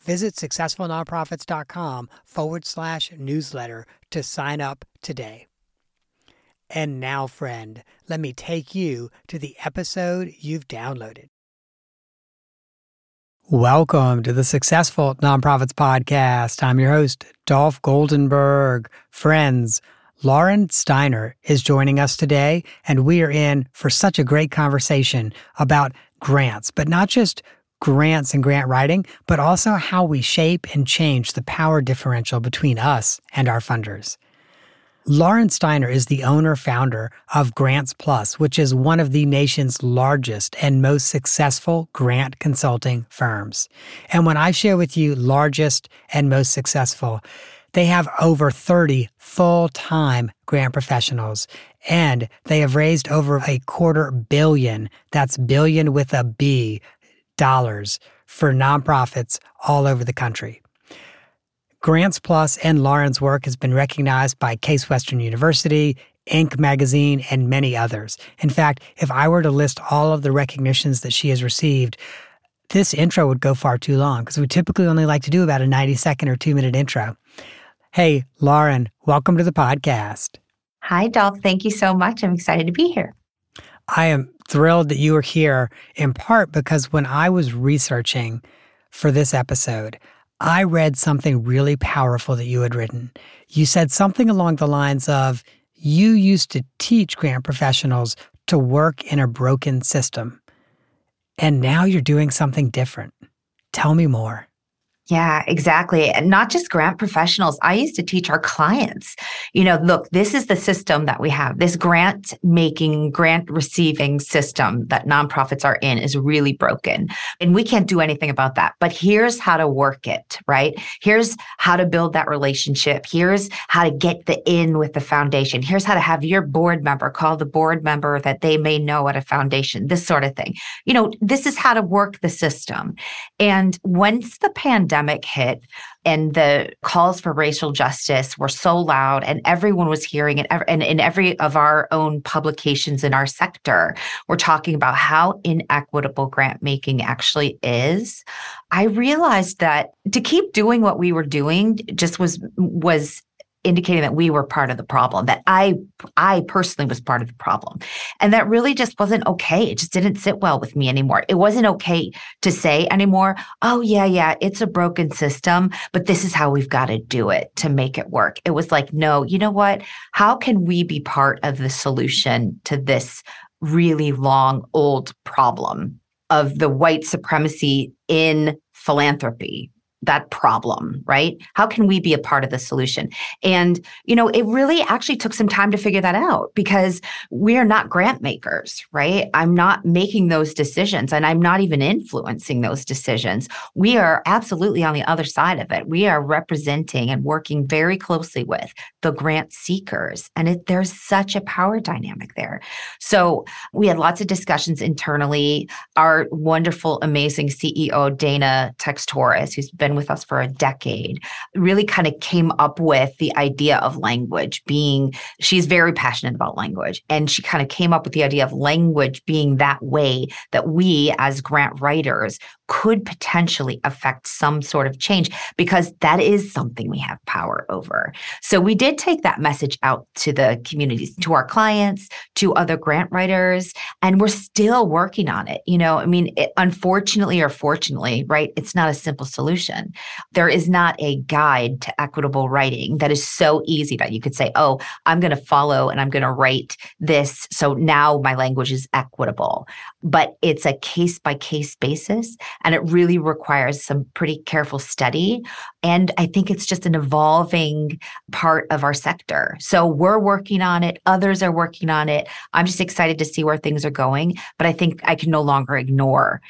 Visit successfulnonprofits.com forward slash newsletter to sign up today. And now, friend, let me take you to the episode you've downloaded. Welcome to the Successful Nonprofits Podcast. I'm your host, Dolph Goldenberg. Friends, Lauren Steiner is joining us today, and we are in for such a great conversation about grants, but not just grants and grant writing, but also how we shape and change the power differential between us and our funders. Lauren Steiner is the owner founder of Grants Plus, which is one of the nation's largest and most successful grant consulting firms. And when I share with you largest and most successful, they have over 30 full time grant professionals and they have raised over a quarter billion, that's billion with a B, dollars for nonprofits all over the country. Grants Plus and Lauren's work has been recognized by Case Western University, Inc. magazine, and many others. In fact, if I were to list all of the recognitions that she has received, this intro would go far too long because we typically only like to do about a 90 second or two minute intro. Hey, Lauren, welcome to the podcast. Hi, Dolph. Thank you so much. I'm excited to be here. I am thrilled that you are here in part because when I was researching for this episode, I read something really powerful that you had written. You said something along the lines of you used to teach grant professionals to work in a broken system, and now you're doing something different. Tell me more. Yeah, exactly. And not just grant professionals. I used to teach our clients, you know, look, this is the system that we have. This grant making, grant receiving system that nonprofits are in is really broken. And we can't do anything about that. But here's how to work it, right? Here's how to build that relationship. Here's how to get the in with the foundation. Here's how to have your board member call the board member that they may know at a foundation, this sort of thing. You know, this is how to work the system. And once the pandemic, pandemic hit and the calls for racial justice were so loud and everyone was hearing it and in every of our own publications in our sector we're talking about how inequitable grant making actually is i realized that to keep doing what we were doing just was was indicating that we were part of the problem that i i personally was part of the problem. And that really just wasn't okay. It just didn't sit well with me anymore. It wasn't okay to say anymore oh yeah yeah it's a broken system but this is how we've got to do it to make it work. It was like no you know what? How can we be part of the solution to this really long old problem of the white supremacy in philanthropy that problem, right? How can we be a part of the solution? And, you know, it really actually took some time to figure that out because we are not grant makers, right? I'm not making those decisions and I'm not even influencing those decisions. We are absolutely on the other side of it. We are representing and working very closely with the grant seekers. And it, there's such a power dynamic there. So we had lots of discussions internally. Our wonderful, amazing CEO, Dana Textoris, who's been been with us for a decade, really kind of came up with the idea of language being, she's very passionate about language. And she kind of came up with the idea of language being that way that we as grant writers could potentially affect some sort of change because that is something we have power over. So we did take that message out to the communities, to our clients, to other grant writers, and we're still working on it. You know, I mean, it, unfortunately or fortunately, right, it's not a simple solution. There is not a guide to equitable writing that is so easy that you could say, oh, I'm going to follow and I'm going to write this. So now my language is equitable. But it's a case by case basis. And it really requires some pretty careful study. And I think it's just an evolving part of our sector. So we're working on it, others are working on it. I'm just excited to see where things are going. But I think I can no longer ignore,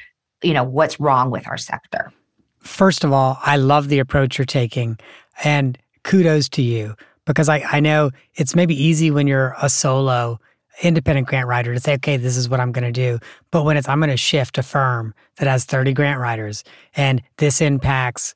you know, what's wrong with our sector. First of all, I love the approach you're taking. And kudos to you because I, I know it's maybe easy when you're a solo independent grant writer to say, okay, this is what I'm going to do. But when it's, I'm going to shift a firm that has 30 grant writers and this impacts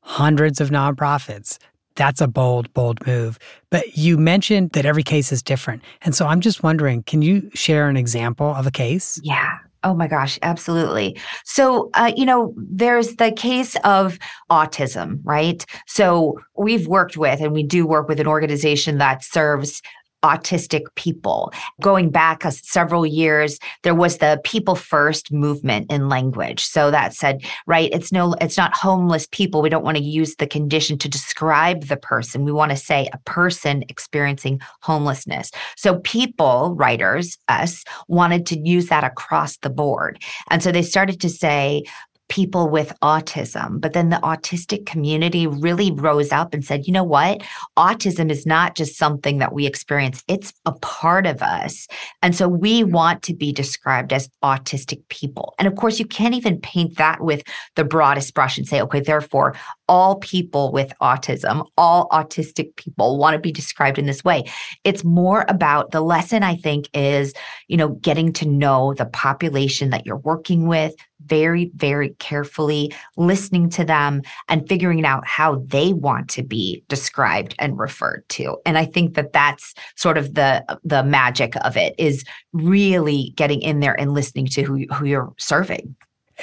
hundreds of nonprofits, that's a bold, bold move. But you mentioned that every case is different. And so I'm just wondering, can you share an example of a case? Yeah. Oh my gosh, absolutely. So, uh, you know, there's the case of autism, right? So, we've worked with and we do work with an organization that serves autistic people. Going back several years, there was the people first movement in language. So that said, right, it's no it's not homeless people. We don't want to use the condition to describe the person. We want to say a person experiencing homelessness. So people, writers, us wanted to use that across the board. And so they started to say people with autism. But then the autistic community really rose up and said, you know what? Autism is not just something that we experience, it's a part of us. And so we mm-hmm. want to be described as autistic people. And of course, you can't even paint that with the broadest brush and say, okay, therefore, all people with autism, all autistic people want to be described in this way. It's more about the lesson, I think, is, you know, getting to know the population that you're working with, very, very carefully, listening to them and figuring out how they want to be described and referred to. And I think that that's sort of the the magic of it is really getting in there and listening to who, who you're serving.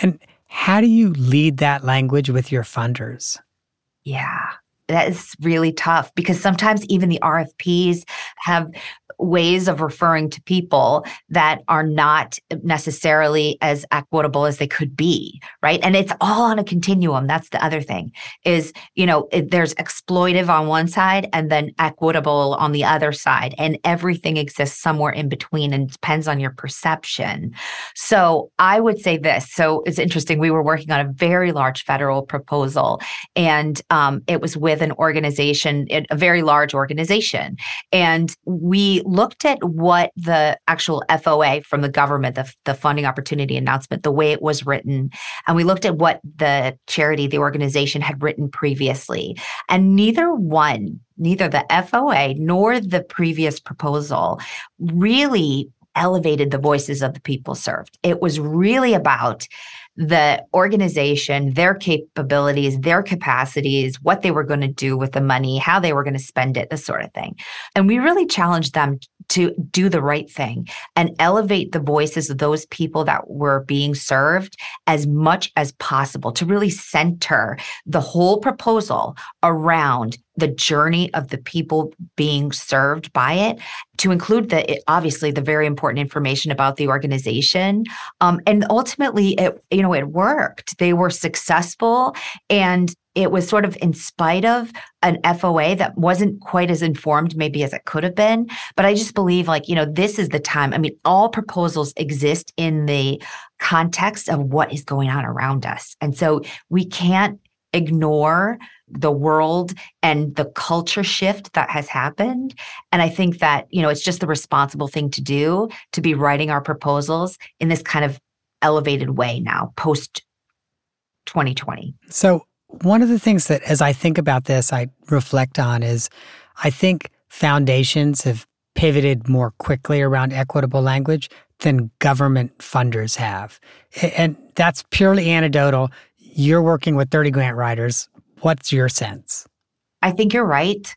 And how do you lead that language with your funders? Yeah, that is really tough because sometimes even the RFPs have ways of referring to people that are not necessarily as equitable as they could be right? And it's all on a continuum. That's the other thing is you know there's exploitive on one side and then equitable on the other side and everything exists somewhere in between and depends on your perception. So i would say this. So it's interesting. We were working on a very large federal proposal and um, it was with an organization a very large organization and we looked at what the actual FOA from the government, the, the funding opportunity announcement, the way it was written, and we looked at what the charity, the organization had written previously. And neither one, neither the FOA nor the previous proposal really elevated the voices of the people served. It was really about the organization, their capabilities, their capacities, what they were going to do with the money, how they were going to spend it, this sort of thing. And we really challenged them to do the right thing and elevate the voices of those people that were being served as much as possible to really center the whole proposal around the journey of the people being served by it to include the obviously the very important information about the organization um, and ultimately it you know it worked they were successful and it was sort of in spite of an FOA that wasn't quite as informed maybe as it could have been. But I just believe like, you know, this is the time. I mean, all proposals exist in the context of what is going on around us. And so we can't ignore the world and the culture shift that has happened. And I think that, you know, it's just the responsible thing to do to be writing our proposals in this kind of elevated way now, post 2020. So one of the things that, as I think about this, I reflect on is I think foundations have pivoted more quickly around equitable language than government funders have. And that's purely anecdotal. You're working with 30 grant writers. What's your sense? I think you're right.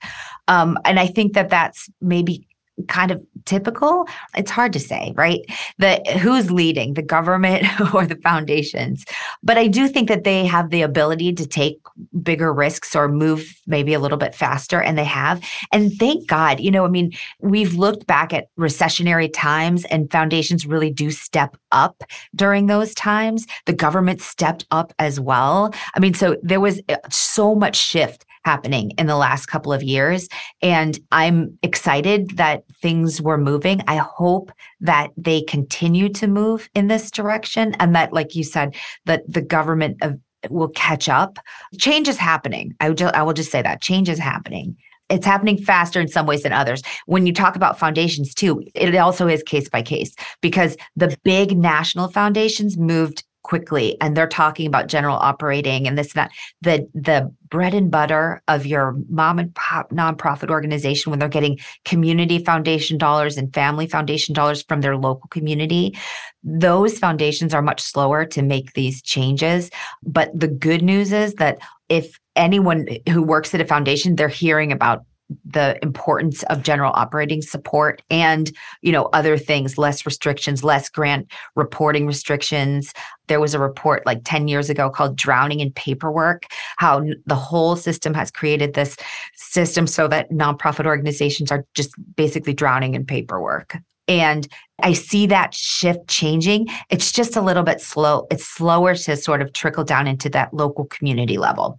Um, and I think that that's maybe kind of typical it's hard to say right? The who's leading the government or the foundations. But i do think that they have the ability to take bigger risks or move maybe a little bit faster and they have. And thank god you know i mean we've looked back at recessionary times and foundations really do step up during those times. The government stepped up as well. I mean so there was uh, so much shift happening in the last couple of years. And I'm excited that things were moving. I hope that they continue to move in this direction and that, like you said, that the government of, will catch up. Change is happening. I, would, I will just say that change is happening it's happening faster in some ways than others. When you talk about foundations too, it also is case by case because the big national foundations moved quickly and they're talking about general operating and this and that. The the bread and butter of your mom and pop nonprofit organization when they're getting community foundation dollars and family foundation dollars from their local community those foundations are much slower to make these changes. But the good news is that if anyone who works at a foundation they're hearing about the importance of general operating support and you know other things less restrictions less grant reporting restrictions there was a report like 10 years ago called drowning in paperwork how the whole system has created this system so that nonprofit organizations are just basically drowning in paperwork and I see that shift changing. It's just a little bit slow. It's slower to sort of trickle down into that local community level.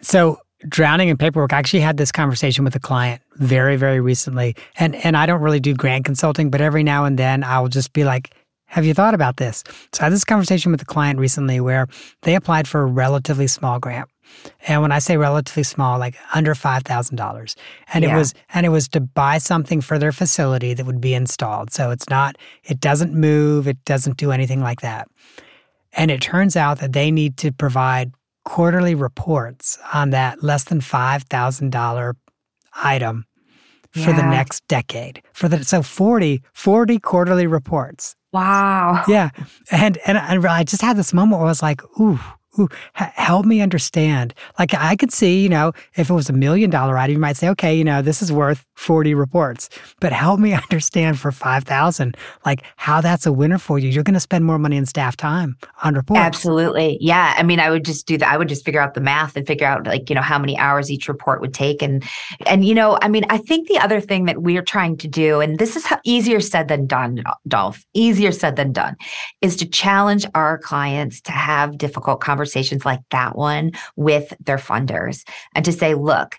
So drowning in paperwork. I actually had this conversation with a client very, very recently. And and I don't really do grant consulting, but every now and then I'll just be like, have you thought about this? So I had this conversation with a client recently where they applied for a relatively small grant. And when I say relatively small, like under five thousand dollars. And yeah. it was and it was to buy something for their facility that would be installed. So it's not, it doesn't move, it doesn't do anything like that. And it turns out that they need to provide quarterly reports on that less than $5,000 item yeah. for the next decade. For the so 40 40 quarterly reports. Wow. Yeah. And and, and I just had this moment where I was like, ooh, ooh, help me understand. Like I could see, you know, if it was a million dollar item, you might say, okay, you know, this is worth 40 reports, but help me understand for 5,000, like how that's a winner for you. You're going to spend more money in staff time on reports. Absolutely. Yeah. I mean, I would just do that. I would just figure out the math and figure out like, you know, how many hours each report would take. And, and, you know, I mean, I think the other thing that we're trying to do, and this is easier said than done, Dolph, easier said than done, is to challenge our clients to have difficult conversations conversations like that one with their funders and to say, look,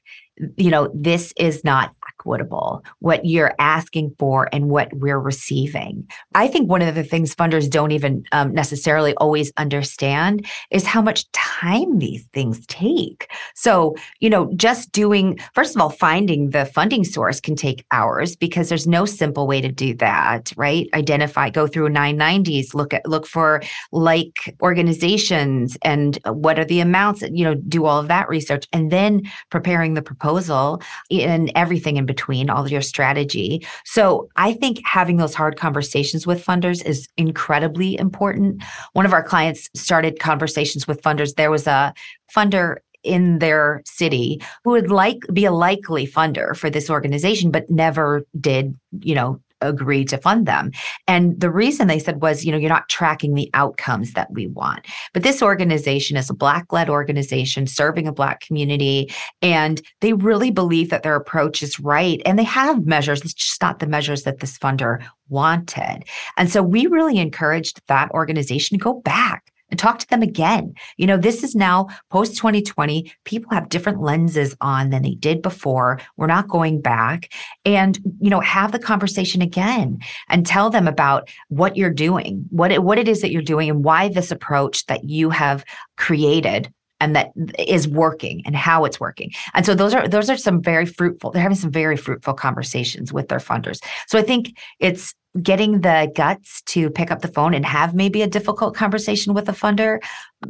you know, this is not equitable, what you're asking for and what we're receiving. I think one of the things funders don't even um, necessarily always understand is how much time these things take. So, you know, just doing, first of all, finding the funding source can take hours because there's no simple way to do that, right? Identify, go through 990s, look at, look for like organizations and what are the amounts, you know, do all of that research and then preparing the proposal and everything in between, all of your strategy. So I think having those hard conversations with funders is incredibly important. One of our clients started conversations with funders. There was a funder in their city who would like be a likely funder for this organization but never did you know agree to fund them. And the reason they said was, you know, you're not tracking the outcomes that we want. But this organization is a Black led organization serving a Black community. And they really believe that their approach is right. And they have measures, it's just not the measures that this funder wanted. And so we really encouraged that organization to go back and talk to them again. You know, this is now post 2020. People have different lenses on than they did before. We're not going back and, you know, have the conversation again and tell them about what you're doing, what it, what it is that you're doing and why this approach that you have created and that is working and how it's working. And so those are those are some very fruitful. They're having some very fruitful conversations with their funders. So I think it's getting the guts to pick up the phone and have maybe a difficult conversation with a funder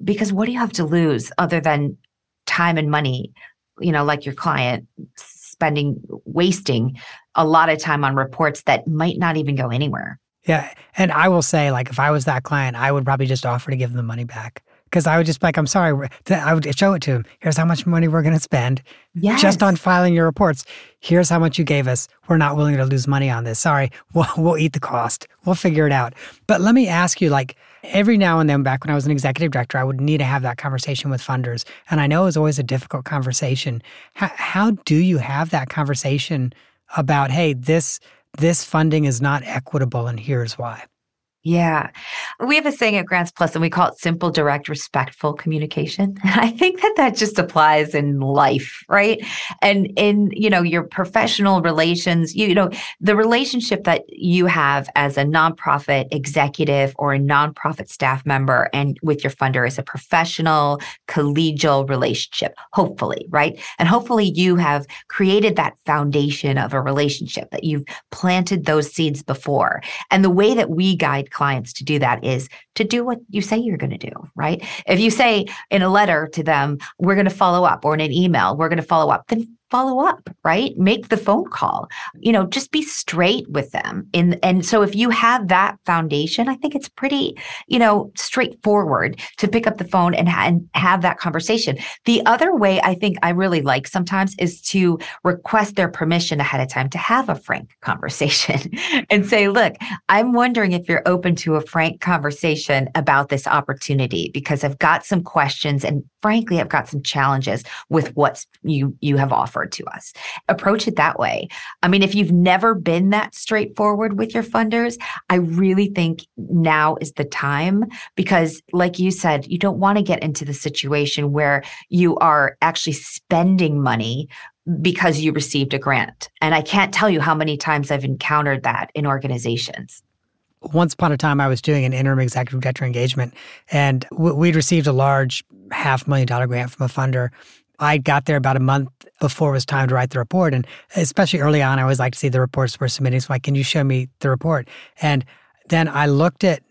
because what do you have to lose other than time and money you know like your client spending wasting a lot of time on reports that might not even go anywhere yeah and i will say like if i was that client i would probably just offer to give them the money back because I would just be like, I'm sorry. I would show it to him. Here's how much money we're going to spend yes. just on filing your reports. Here's how much you gave us. We're not willing to lose money on this. Sorry. We'll, we'll eat the cost. We'll figure it out. But let me ask you, like, every now and then back when I was an executive director, I would need to have that conversation with funders. And I know it was always a difficult conversation. How, how do you have that conversation about, hey, this this funding is not equitable and here's why? Yeah. We have a saying at Grants Plus and we call it simple, direct, respectful communication. And I think that that just applies in life, right? And in, you know, your professional relations, you, you know, the relationship that you have as a nonprofit executive or a nonprofit staff member and with your funder is a professional, collegial relationship, hopefully, right? And hopefully you have created that foundation of a relationship that you've planted those seeds before. And the way that we guide clients to do that is to do what you say you're going to do, right? If you say in a letter to them, we're going to follow up, or in an email, we're going to follow up, then follow up, right? Make the phone call. You know, just be straight with them. And and so if you have that foundation, I think it's pretty, you know, straightforward to pick up the phone and, ha- and have that conversation. The other way I think I really like sometimes is to request their permission ahead of time to have a frank conversation and say, "Look, I'm wondering if you're open to a frank conversation about this opportunity because I've got some questions and frankly, I've got some challenges with what you you have offered to us. Approach it that way. I mean, if you've never been that straightforward with your funders, I really think now is the time because, like you said, you don't want to get into the situation where you are actually spending money because you received a grant. And I can't tell you how many times I've encountered that in organizations once upon a time, I was doing an interim executive director engagement, and we'd received a large half million dollar grant from a funder. I got there about a month before it was time to write the report. And especially early on, I always like to see the reports we're submitting. So, like, can you show me the report? And then I looked at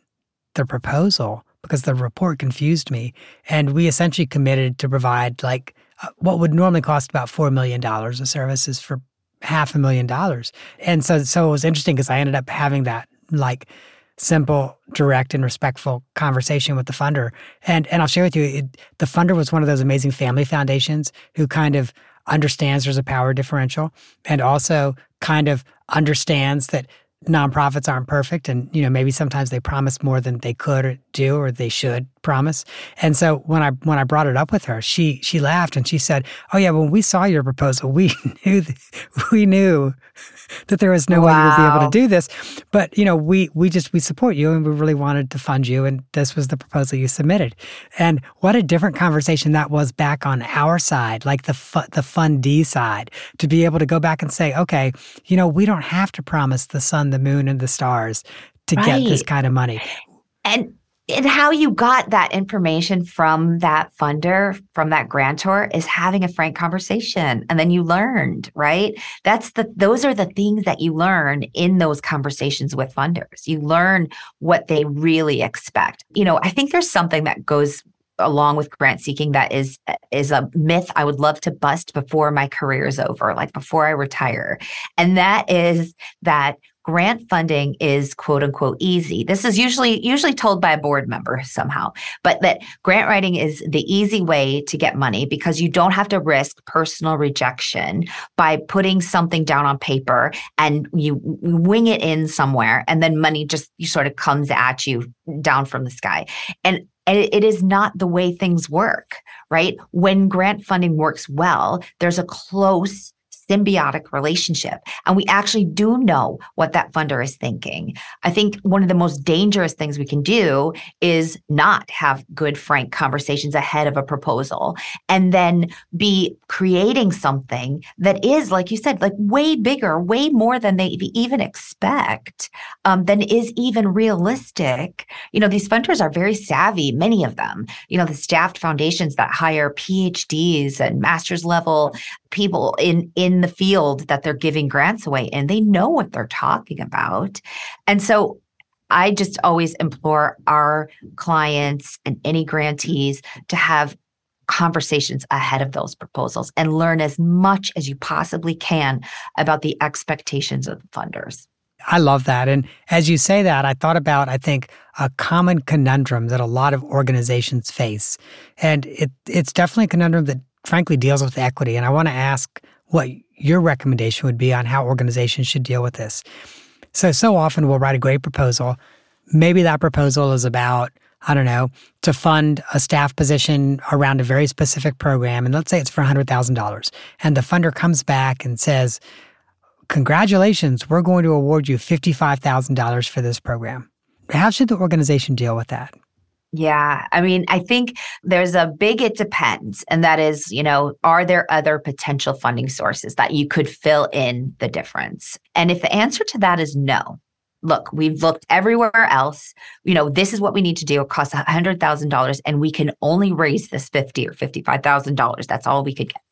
the proposal because the report confused me. And we essentially committed to provide like uh, what would normally cost about $4 million of services for half a million dollars. And so, so it was interesting because I ended up having that like simple, direct, and respectful conversation with the funder. And and I'll share with you, it, the funder was one of those amazing family foundations who kind of understands there's a power differential and also kind of understands that nonprofits aren't perfect and you know maybe sometimes they promise more than they could do or they should promise and so when i when i brought it up with her she she laughed and she said oh yeah when we saw your proposal we knew we knew that there was no wow. way you would be able to do this. But you know, we we just we support you and we really wanted to fund you, and this was the proposal you submitted. And what a different conversation that was back on our side, like the fu- the fundee side, to be able to go back and say, okay, you know, we don't have to promise the sun, the moon, and the stars to right. get this kind of money. And and how you got that information from that funder, from that grantor is having a frank conversation. And then you learned, right? That's the, those are the things that you learn in those conversations with funders. You learn what they really expect. You know, I think there's something that goes along with grant seeking that is is a myth I would love to bust before my career is over, like before I retire. And that is that grant funding is quote unquote easy. This is usually usually told by a board member somehow, but that grant writing is the easy way to get money because you don't have to risk personal rejection by putting something down on paper and you wing it in somewhere and then money just sort of comes at you down from the sky. And it is not the way things work, right? When grant funding works well, there's a close symbiotic relationship. And we actually do know what that funder is thinking. I think one of the most dangerous things we can do is not have good, frank conversations ahead of a proposal and then be creating something that is, like you said, like way bigger, way more than they even expect, um, than is even realistic. You know, these funders are very savvy, many of them. You know, the staffed foundations that hire PhDs and master's level people in in the field that they're giving grants away and they know what they're talking about and so i just always implore our clients and any grantees to have conversations ahead of those proposals and learn as much as you possibly can about the expectations of the funders I love that. And as you say that, I thought about, I think, a common conundrum that a lot of organizations face. And it, it's definitely a conundrum that, frankly, deals with equity. And I want to ask what your recommendation would be on how organizations should deal with this. So, so often we'll write a great proposal. Maybe that proposal is about, I don't know, to fund a staff position around a very specific program. And let's say it's for $100,000. And the funder comes back and says, Congratulations, we're going to award you $55,000 for this program. How should the organization deal with that? Yeah. I mean, I think there's a big it depends. And that is, you know, are there other potential funding sources that you could fill in the difference? And if the answer to that is no, look, we've looked everywhere else. You know, this is what we need to do. It costs a hundred thousand dollars, and we can only raise this fifty or fifty-five thousand dollars. That's all we could get.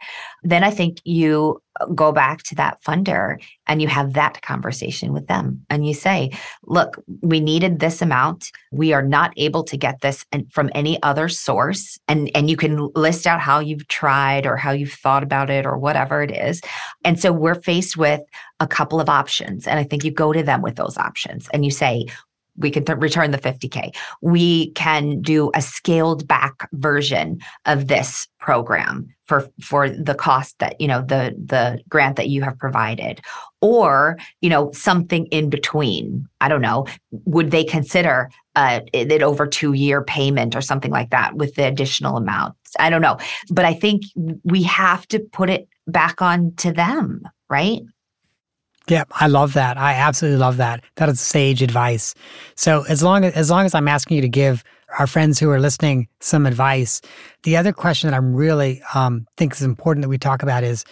Then I think you uh, go back to that funder and you have that conversation with them and you say look we needed this amount. We are not able to get this from any other source. And and you can list out how you've tried or how you've thought about it or whatever it is. And so we're faced with a couple of options and i think you go to them with those options and you say we can th- return the 50k we can do a scaled back version of this program for for the cost that you know the the grant that you have provided. Or you know something in between. I don't know. Would they consider uh, over two year payment or something like that with the additional amounts? I don't know. But i think we have to put it back on to them right yeah, I love that. I absolutely love that. That is sage advice. So as long as as long as I'm asking you to give our friends who are listening some advice, the other question that I'm really um, think is important that we talk about is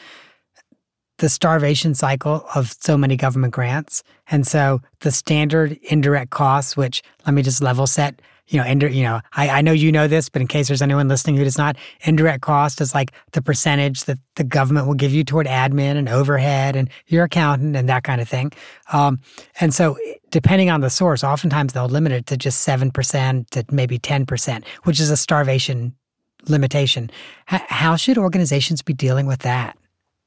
the starvation cycle of so many government grants. And so the standard indirect costs, which let me just level set you know, indir- you know, I, I know you know this, but in case there's anyone listening who does not, indirect cost is like the percentage that the government will give you toward admin and overhead and your accountant and that kind of thing. Um, and so, depending on the source, oftentimes they'll limit it to just seven percent to maybe ten percent, which is a starvation limitation. H- how should organizations be dealing with that?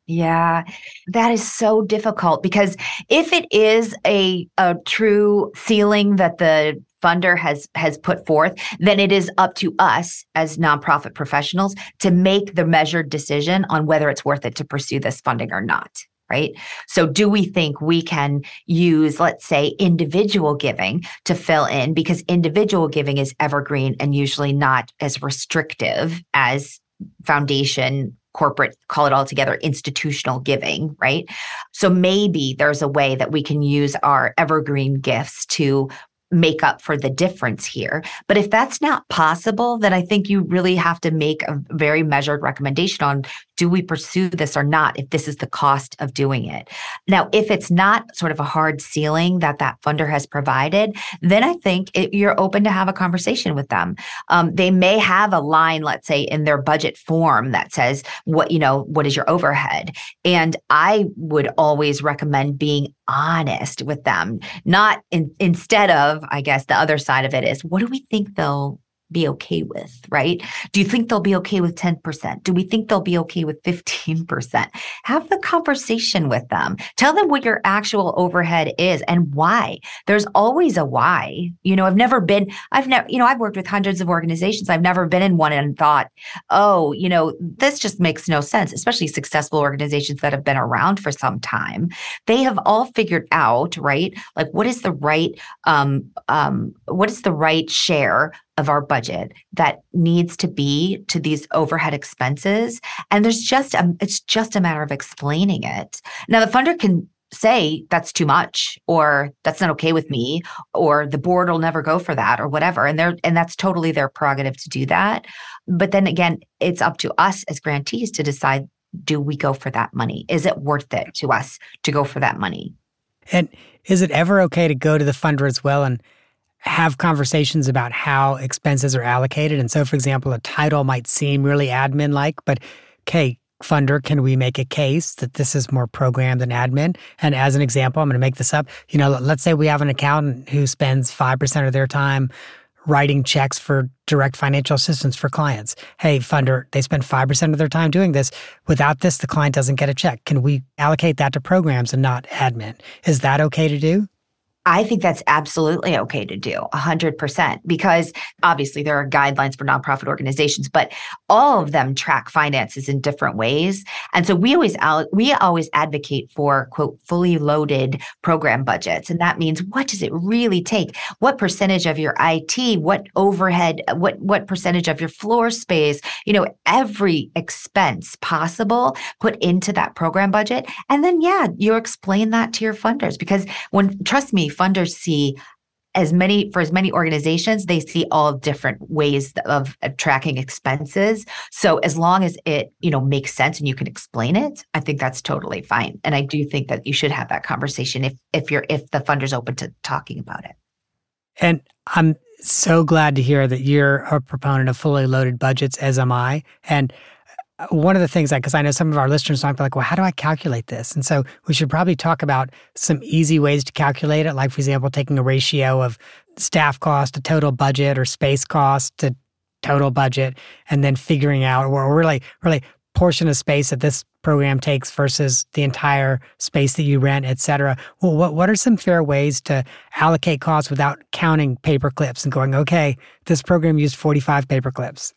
Yeah, that is so difficult because if it is a a true ceiling that the funder has has put forth, then it is up to us as nonprofit professionals to make the measured decision on whether it's worth it to pursue this funding or not. Right. So, do we think we can use, let's say, individual giving to fill in because individual giving is evergreen and usually not as restrictive as foundation corporate, call it all together, institutional giving, right? So maybe there's a way that we can use our evergreen gifts to make up for the difference here. But if that's not possible, then I think you really have to make a very measured recommendation on do we pursue this or not if this is the cost of doing it. Now, if it's not sort of a hard ceiling that that funder has provided, then I think it, you're open to have a conversation with them. Um, they may have a line, let's say, in their budget form that says what you know what is your overhead, and I would always recommend being honest with them, not in, instead of I guess the other side of it is what do we think they'll be okay with, right? Do you think they'll be okay with 10%? Do we think they'll be okay with 15%? Have the conversation with them. Tell them what your actual overhead is and why. There's always a why. You know, I've never been, I've never, you know, I've worked with hundreds of organizations. I've never been in one and thought, oh, you know, this just makes no sense, especially successful organizations that have been around for some time. They have all figured out, right? Like what is the right, um, um, what is the right share of our budget that needs to be to these overhead expenses. And there's just a it's just a matter of explaining it. Now the funder can say that's too much or that's not okay with me or the board will never go for that or whatever. And they're and that's totally their prerogative to do that. But then again it's up to us as grantees to decide do we go for that money? Is it worth it to us to go for that money? And is it ever okay to go to the funder as well and have conversations about how expenses are allocated. And so, for example, a title might seem really admin like, but okay, funder, can we make a case that this is more program than admin? And as an example, I'm going to make this up. You know, let's say we have an accountant who spends 5% of their time writing checks for direct financial assistance for clients. Hey, funder, they spend 5% of their time doing this. Without this, the client doesn't get a check. Can we allocate that to programs and not admin? Is that okay to do? I think that's absolutely okay to do 100% because obviously there are guidelines for nonprofit organizations but all of them track finances in different ways. And so we always we always advocate for quote fully loaded program budgets. And that means what does it really take? What percentage of your IT what overhead what what percentage of your floor space you know every expense possible put into that program budget? And then yeah you explain that to your funders because when trust me funders see as many for as many organizations they see all different ways of, tracking expenses. So as long as it you know makes sense and you can explain it i think that's totally fine. And i do think that you should have that conversation if if you're if the funder's open to talking about it. And i'm so glad to hear that you're a proponent of fully loaded budgets as am i. And one of the things, because I know some of our listeners might be like, well, how do I calculate this? And so we should probably talk about some easy ways to calculate it, like, for example, taking a ratio of staff cost to total budget or space cost to total budget, and then figuring out or really, really portion of space that this program takes versus the entire space that you rent, et cetera. Well, what, what are some fair ways to allocate costs without counting paper clips and going, okay, this program used 45 paper clips?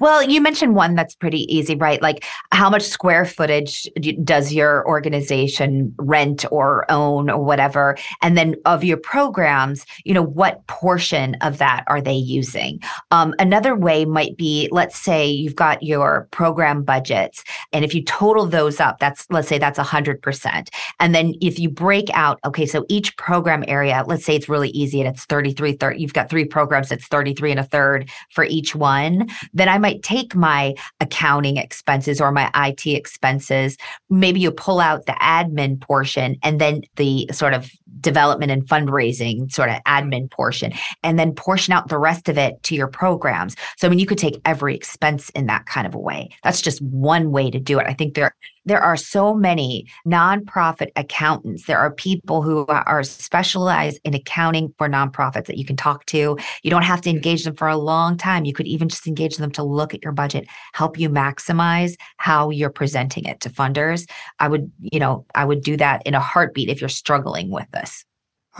Well, you mentioned one that's pretty easy, right? Like how much square footage does your organization rent or own or whatever? And then of your programs, you know, what portion of that are they using? Um, another way might be, let's say you've got your program budgets. And if you total those up, that's, let's say that's 100%. And then if you break out, okay, so each program area, let's say it's really easy and it's 33, 30, you've got three programs, it's 33 and a third for each one then I might take my accounting expenses or my IT expenses. Maybe you pull out the admin portion and then the sort of development and fundraising sort of admin portion, and then portion out the rest of it to your programs. So, I mean, you could take every expense in that kind of a way. That's just one way to do it. I think there there are so many nonprofit accountants. There are people who are specialized in accounting for nonprofits that you can talk to. You don't have to engage them for a long time. You could even just engage them to look at your budget, help you maximize how you're presenting it to funders. I would, you know, I would do that in a heartbeat if you're struggling with this.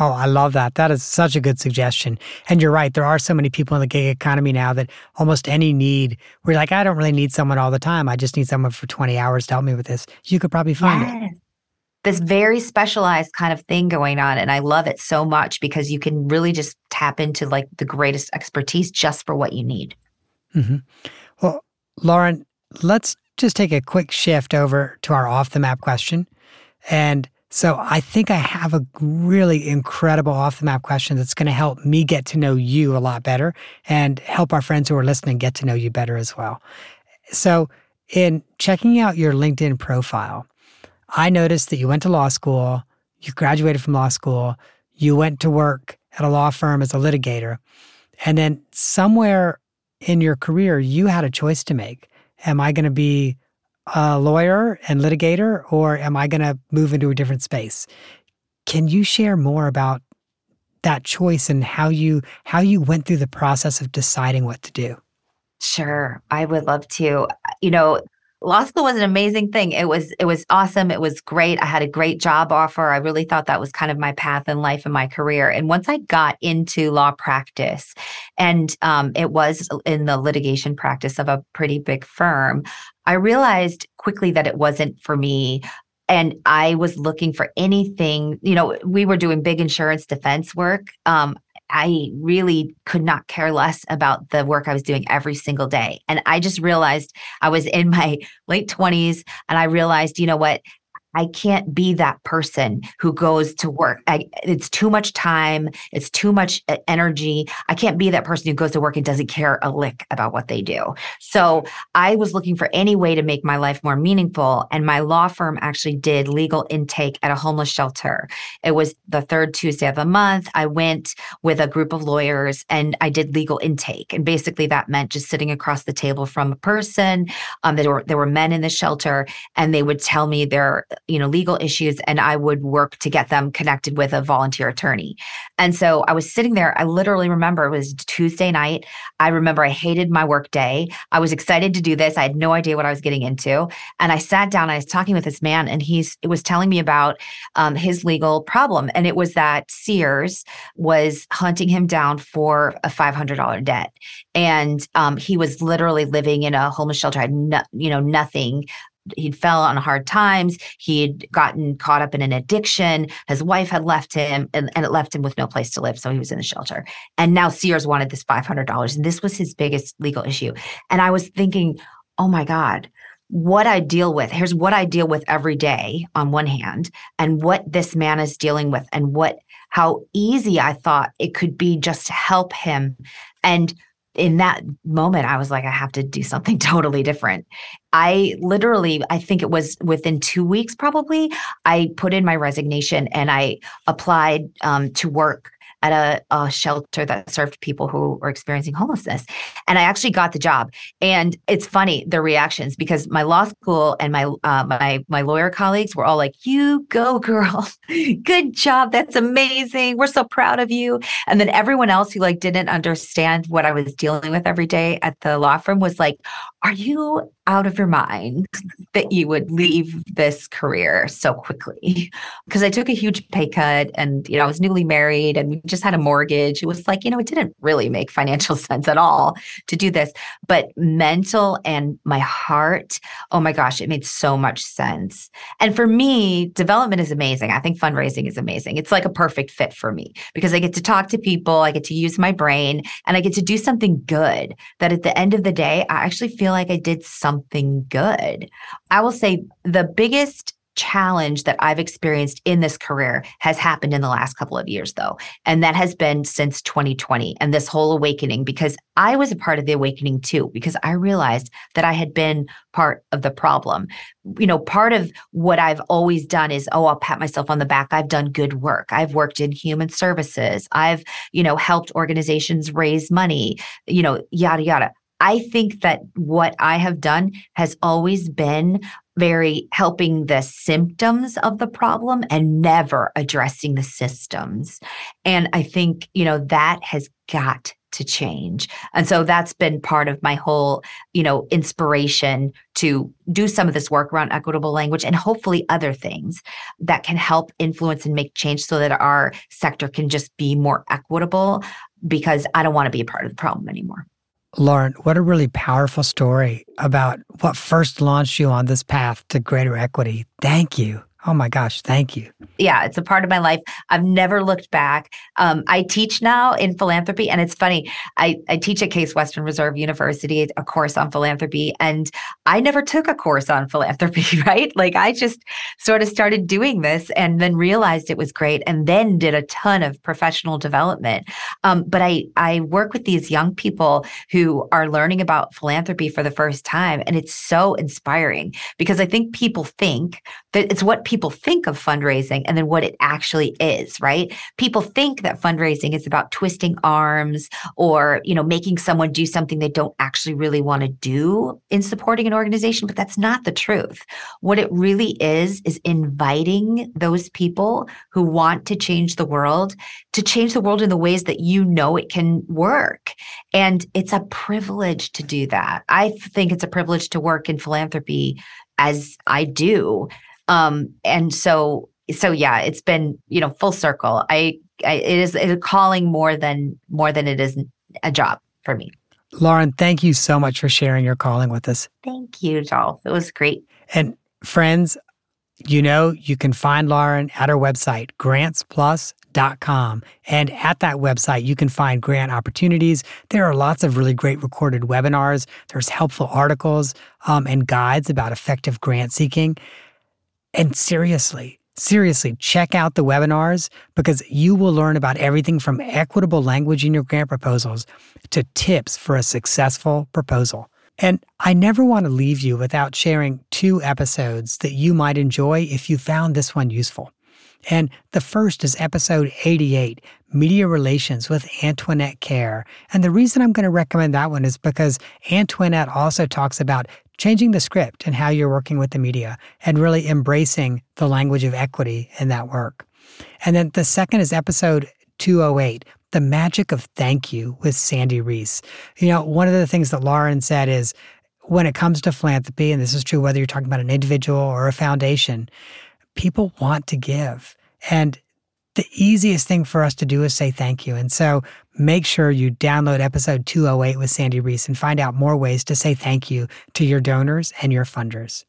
Oh, I love that. That is such a good suggestion. And you're right. There are so many people in the gig economy now that almost any need, we're like, I don't really need someone all the time. I just need someone for 20 hours to help me with this. You could probably find yes. it. This very specialized kind of thing going on. And I love it so much because you can really just tap into like the greatest expertise just for what you need. Mm-hmm. Well, Lauren, let's just take a quick shift over to our off the map question. And so I think I have a really incredible off the map question that's going to help me get to know you a lot better and help our friends who are listening get to know you better as well. So, in checking out your LinkedIn profile, I noticed that you went to law school, you graduated from law school, you went to work at a law firm as a litigator, and then somewhere in your career, you had a choice to make. Am I going to be a lawyer and litigator, or am I going to move into a different space? Can you share more about that choice and how you how you went through the process of deciding what to do? Sure, I would love to. You know, law school was an amazing thing. It was it was awesome. It was great. I had a great job offer. I really thought that was kind of my path in life and my career. And once I got into law practice, and um, it was in the litigation practice of a pretty big firm, I realized quickly that it wasn't for me and I was looking for anything. You know, we were doing big insurance defense work. Um, I really could not care less about the work I was doing every single day. And I just realized I was in my late 20s and I realized, you know what? I can't be that person who goes to work. I, it's too much time. It's too much energy. I can't be that person who goes to work and doesn't care a lick about what they do. So I was looking for any way to make my life more meaningful. And my law firm actually did legal intake at a homeless shelter. It was the third Tuesday of the month. I went with a group of lawyers and I did legal intake. And basically that meant just sitting across the table from a person. Um, there were there were men in the shelter and they would tell me their you know, legal issues and I would work to get them connected with a volunteer attorney. And so I was sitting there. I literally remember it was Tuesday night. I remember I hated my work day. I was excited to do this. I had no idea what I was getting into. And I sat down, I was talking with this man, and he's it was telling me about um, his legal problem. And it was that Sears was hunting him down for a $500 debt. And um, he was literally living in a homeless shelter, had no, you know, nothing he'd fell on hard times he'd gotten caught up in an addiction his wife had left him and, and it left him with no place to live so he was in the shelter and now sears wanted this $500 and this was his biggest legal issue and i was thinking oh my god what I deal with. Here's what I deal with every day on one hand, and what this man is dealing with, and what how easy I thought it could be just to help him. And in that moment, I was like, I have to do something totally different. I literally, I think it was within two weeks, probably, I put in my resignation and I applied um, to work at a, a, shelter that served people who were experiencing homelessness. And I actually got the job. And it's funny the reactions because my law school and my uh, my my lawyer colleagues were all like, "You go, girl! Good job! That's amazing! We're so proud of you." And then everyone else who like didn't understand what I was dealing with every day at the law firm was like, "Are you out of your mind that you would leave this career so quickly? Because I took a huge pay cut and you know I was newly married and we just had a mortgage. It was like you know it didn't really make financial sense at all to do this. But mental and my heart oh my gosh it made so much sense. And for me development is amazing. I think fundraising is amazing. It's like a perfect fit for me because I get to talk to people I get to use my brain and I get to do something good that at the end of the day I actually feel like I did something something good. I will say the biggest challenge that I've experienced in this career has happened in the last couple of years, though. And that has been since 2020 and this whole awakening, because I was a part of the awakening too, because I realized that I had been part of the problem. You know, part of what I've always done is, oh, I'll pat myself on the back. I've done good work. I've worked in human services. I've, you know, helped organizations raise money, you know, yada, yada. I think that what I have done has always been very helping the symptoms of the problem and never addressing the systems. And I think, you know, that has got to change. And so that's been part of my whole, you know, inspiration to do some of this work around equitable language and hopefully other things that can help influence and make change so that our sector can just be more equitable because I don't want to be a part of the problem anymore. Lauren, what a really powerful story about what first launched you on this path to greater equity. Thank you. Oh my gosh, thank you. Yeah, it's a part of my life. I've never looked back. Um, I teach now in philanthropy, and it's funny. I, I teach at Case Western Reserve University a course on philanthropy, and I never took a course on philanthropy, right? Like I just sort of started doing this and then realized it was great, and then did a ton of professional development. Um, but I I work with these young people who are learning about philanthropy for the first time, and it's so inspiring because I think people think that it's what people think of fundraising and then what it actually is, right? People think that fundraising is about twisting arms or, you know, making someone do something they don't actually really want to do in supporting an organization, but that's not the truth. What it really is is inviting those people who want to change the world to change the world in the ways that you know it can work. And it's a privilege to do that. I think it's a privilege to work in philanthropy as I do um, and so, so yeah, it's been, you know, full circle. I, I it is a calling more than, more than it is a job for me. Lauren, thank you so much for sharing your calling with us. Thank you, Dolph. It was great. And friends, you know, you can find Lauren at her website, grantsplus.com. And at that website, you can find grant opportunities. There are lots of really great recorded webinars. There's helpful articles um, and guides about effective grant seeking. And seriously, seriously, check out the webinars because you will learn about everything from equitable language in your grant proposals to tips for a successful proposal. And I never want to leave you without sharing two episodes that you might enjoy if you found this one useful. And the first is episode 88, Media Relations with Antoinette Kerr. And the reason I'm going to recommend that one is because Antoinette also talks about changing the script and how you're working with the media and really embracing the language of equity in that work. And then the second is episode 208, The Magic of Thank You with Sandy Rees. You know, one of the things that Lauren said is when it comes to philanthropy, and this is true whether you're talking about an individual or a foundation, people want to give. And the easiest thing for us to do is say thank you. And so make sure you download episode 208 with Sandy Rees and find out more ways to say thank you to your donors and your funders.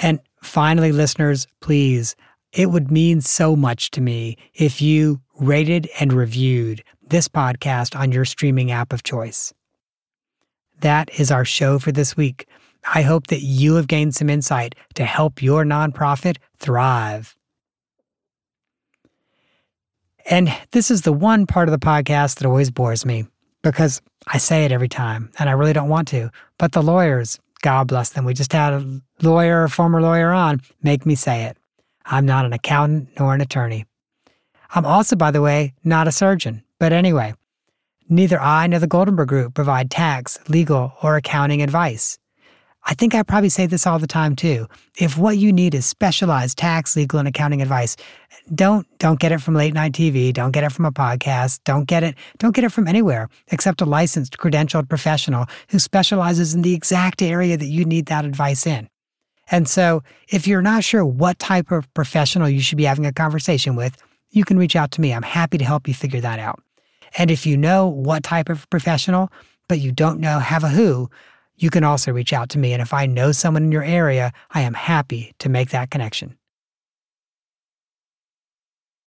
And finally, listeners, please, it would mean so much to me if you rated and reviewed this podcast on your streaming app of choice. That is our show for this week. I hope that you have gained some insight to help your nonprofit thrive. And this is the one part of the podcast that always bores me because I say it every time and I really don't want to. But the lawyers, God bless them, we just had a lawyer, a former lawyer on, make me say it. I'm not an accountant nor an attorney. I'm also, by the way, not a surgeon. But anyway, Neither I nor the Goldenberg Group provide tax, legal, or accounting advice. I think I probably say this all the time too. If what you need is specialized tax, legal, and accounting advice, don't don't get it from late night TV, don't get it from a podcast, don't get it don't get it from anywhere except a licensed, credentialed professional who specializes in the exact area that you need that advice in. And so, if you're not sure what type of professional you should be having a conversation with, you can reach out to me. I'm happy to help you figure that out. And if you know what type of professional, but you don't know have a who, you can also reach out to me. And if I know someone in your area, I am happy to make that connection.